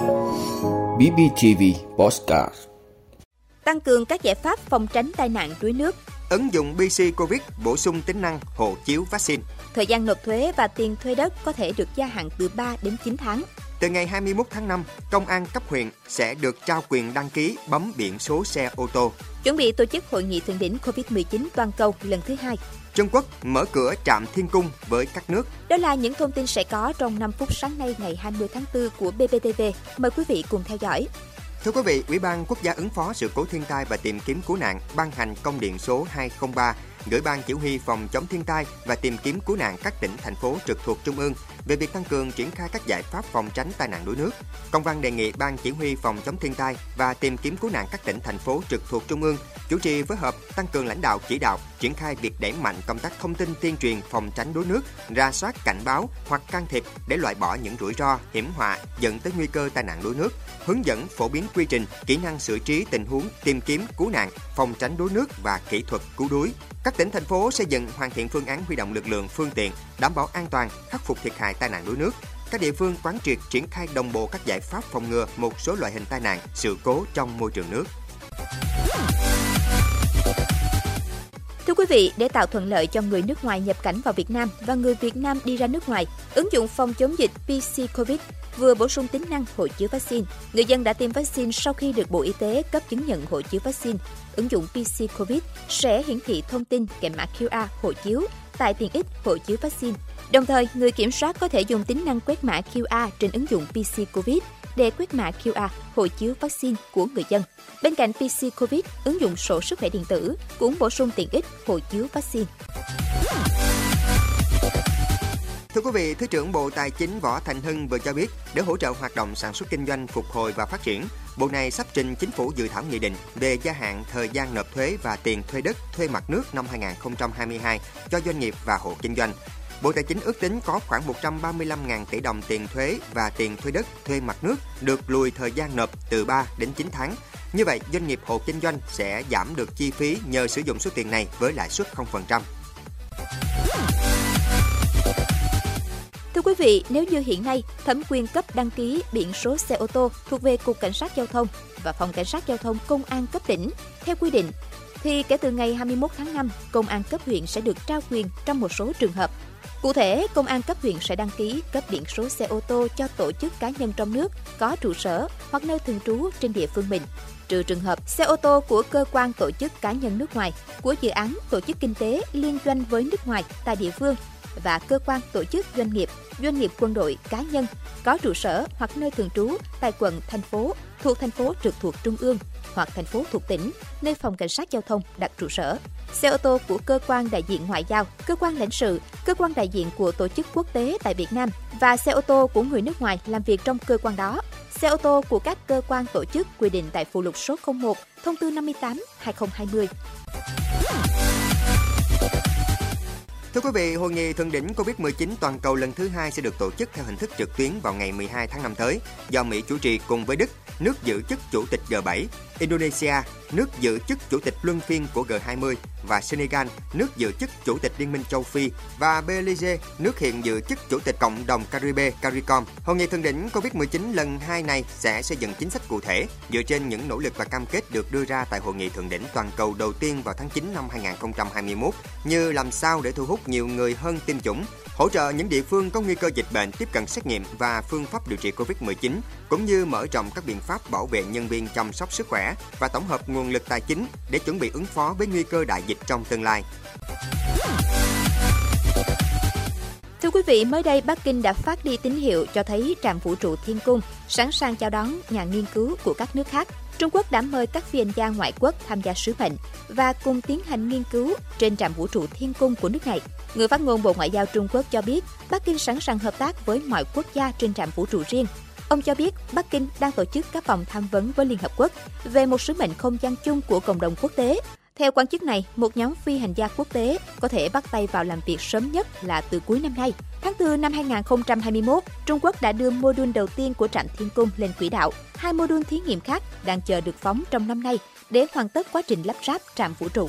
BBTV Postcard Tăng cường các giải pháp phòng tránh tai nạn đuối nước. Ứng dụng BC Covid bổ sung tính năng hộ chiếu vaccine. Thời gian nộp thuế và tiền thuê đất có thể được gia hạn từ 3 đến 9 tháng. Từ ngày 21 tháng 5, công an cấp huyện sẽ được trao quyền đăng ký bấm biển số xe ô tô. Chuẩn bị tổ chức hội nghị thượng đỉnh COVID-19 toàn cầu lần thứ hai. Trung Quốc mở cửa trạm thiên cung với các nước. Đó là những thông tin sẽ có trong 5 phút sáng nay ngày 20 tháng 4 của BBTV. Mời quý vị cùng theo dõi. Thưa quý vị, Ủy ban Quốc gia ứng phó sự cố thiên tai và tìm kiếm cứu nạn ban hành công điện số 203 gửi ban chỉ huy phòng chống thiên tai và tìm kiếm cứu nạn các tỉnh thành phố trực thuộc trung ương về việc tăng cường triển khai các giải pháp phòng tránh tai nạn đuối nước. Công văn đề nghị ban chỉ huy phòng chống thiên tai và tìm kiếm cứu nạn các tỉnh thành phố trực thuộc trung ương chủ trì phối hợp tăng cường lãnh đạo chỉ đạo triển khai việc đẩy mạnh công tác thông tin tuyên truyền phòng tránh đuối nước, ra soát cảnh báo hoặc can thiệp để loại bỏ những rủi ro, hiểm họa dẫn tới nguy cơ tai nạn đuối nước, hướng dẫn phổ biến quy trình, kỹ năng xử trí tình huống tìm kiếm cứu nạn, phòng tránh đuối nước và kỹ thuật cứu đuối. Các các tỉnh thành phố xây dựng hoàn thiện phương án huy động lực lượng, phương tiện đảm bảo an toàn, khắc phục thiệt hại tai nạn đuối nước. Các địa phương quán triệt triển khai đồng bộ các giải pháp phòng ngừa một số loại hình tai nạn, sự cố trong môi trường nước. Thưa quý vị, để tạo thuận lợi cho người nước ngoài nhập cảnh vào Việt Nam và người Việt Nam đi ra nước ngoài, ứng dụng phòng chống dịch PC COVID vừa bổ sung tính năng hộ chiếu vaccine. Người dân đã tiêm vaccine sau khi được Bộ Y tế cấp chứng nhận hộ chiếu vaccine. Ứng dụng PC COVID sẽ hiển thị thông tin kèm mã QR hộ chiếu tại tiện ích hộ chiếu vaccine. Đồng thời, người kiểm soát có thể dùng tính năng quét mã QR trên ứng dụng PC COVID để quét mã QR hộ chiếu vaccine của người dân. Bên cạnh PC COVID, ứng dụng sổ sức khỏe điện tử cũng bổ sung tiện ích hộ chiếu vaccine. Thưa quý vị, Thứ trưởng Bộ Tài chính Võ Thành Hưng vừa cho biết, để hỗ trợ hoạt động sản xuất kinh doanh phục hồi và phát triển, Bộ này sắp trình chính phủ dự thảo nghị định về gia hạn thời gian nộp thuế và tiền thuê đất, thuê mặt nước năm 2022 cho doanh nghiệp và hộ kinh doanh. Bộ Tài chính ước tính có khoảng 135.000 tỷ đồng tiền thuế và tiền thuê đất, thuê mặt nước được lùi thời gian nộp từ 3 đến 9 tháng. Như vậy, doanh nghiệp hộ kinh doanh sẽ giảm được chi phí nhờ sử dụng số tiền này với lãi suất 0%. Thưa quý vị, nếu như hiện nay thẩm quyền cấp đăng ký biển số xe ô tô thuộc về Cục Cảnh sát Giao thông và Phòng Cảnh sát Giao thông Công an cấp tỉnh theo quy định, thì kể từ ngày 21 tháng 5, Công an cấp huyện sẽ được trao quyền trong một số trường hợp. Cụ thể, Công an cấp huyện sẽ đăng ký cấp biển số xe ô tô cho tổ chức cá nhân trong nước có trụ sở hoặc nơi thường trú trên địa phương mình, trừ trường hợp xe ô tô của cơ quan tổ chức cá nhân nước ngoài, của dự án tổ chức kinh tế liên doanh với nước ngoài tại địa phương và cơ quan tổ chức doanh nghiệp, doanh nghiệp quân đội cá nhân có trụ sở hoặc nơi thường trú tại quận, thành phố thuộc thành phố trực thuộc trung ương hoặc thành phố thuộc tỉnh, nơi phòng cảnh sát giao thông đặt trụ sở. Xe ô tô của cơ quan đại diện ngoại giao, cơ quan lãnh sự, cơ quan đại diện của tổ chức quốc tế tại Việt Nam và xe ô tô của người nước ngoài làm việc trong cơ quan đó. Xe ô tô của các cơ quan tổ chức quy định tại phụ lục số 01, thông tư 58 2020. Thưa quý vị, hội nghị thượng đỉnh COVID-19 toàn cầu lần thứ hai sẽ được tổ chức theo hình thức trực tuyến vào ngày 12 tháng 5 tới, do Mỹ chủ trì cùng với Đức, nước giữ chức chủ tịch G7, Indonesia, nước giữ chức chủ tịch luân phiên của G20 và Senegal, nước giữ chức chủ tịch Liên minh châu Phi và Belize, nước hiện giữ chức chủ tịch cộng đồng Caribe CARICOM. Hội nghị thượng đỉnh COVID-19 lần 2 này sẽ xây dựng chính sách cụ thể dựa trên những nỗ lực và cam kết được đưa ra tại hội nghị thượng đỉnh toàn cầu đầu tiên vào tháng 9 năm 2021 như làm sao để thu hút nhiều người hơn tiêm chủng, hỗ trợ những địa phương có nguy cơ dịch bệnh tiếp cận xét nghiệm và phương pháp điều trị COVID-19, cũng như mở rộng các biện pháp bảo vệ nhân viên chăm sóc sức khỏe và tổng hợp nguồn lực tài chính để chuẩn bị ứng phó với nguy cơ đại dịch trong tương lai. Thưa quý vị, mới đây Bắc Kinh đã phát đi tín hiệu cho thấy trạm vũ trụ Thiên Cung sẵn sàng chào đón nhà nghiên cứu của các nước khác. Trung Quốc đã mời các phi hành gia ngoại quốc tham gia sứ mệnh và cùng tiến hành nghiên cứu trên trạm vũ trụ Thiên Cung của nước này. Người phát ngôn Bộ Ngoại giao Trung Quốc cho biết Bắc Kinh sẵn sàng hợp tác với mọi quốc gia trên trạm vũ trụ riêng. Ông cho biết Bắc Kinh đang tổ chức các vòng tham vấn với Liên Hợp Quốc về một sứ mệnh không gian chung của cộng đồng quốc tế theo quan chức này, một nhóm phi hành gia quốc tế có thể bắt tay vào làm việc sớm nhất là từ cuối năm nay. Tháng 4 năm 2021, Trung Quốc đã đưa mô đun đầu tiên của trạm Thiên Cung lên quỹ đạo. Hai mô đun thí nghiệm khác đang chờ được phóng trong năm nay để hoàn tất quá trình lắp ráp trạm vũ trụ.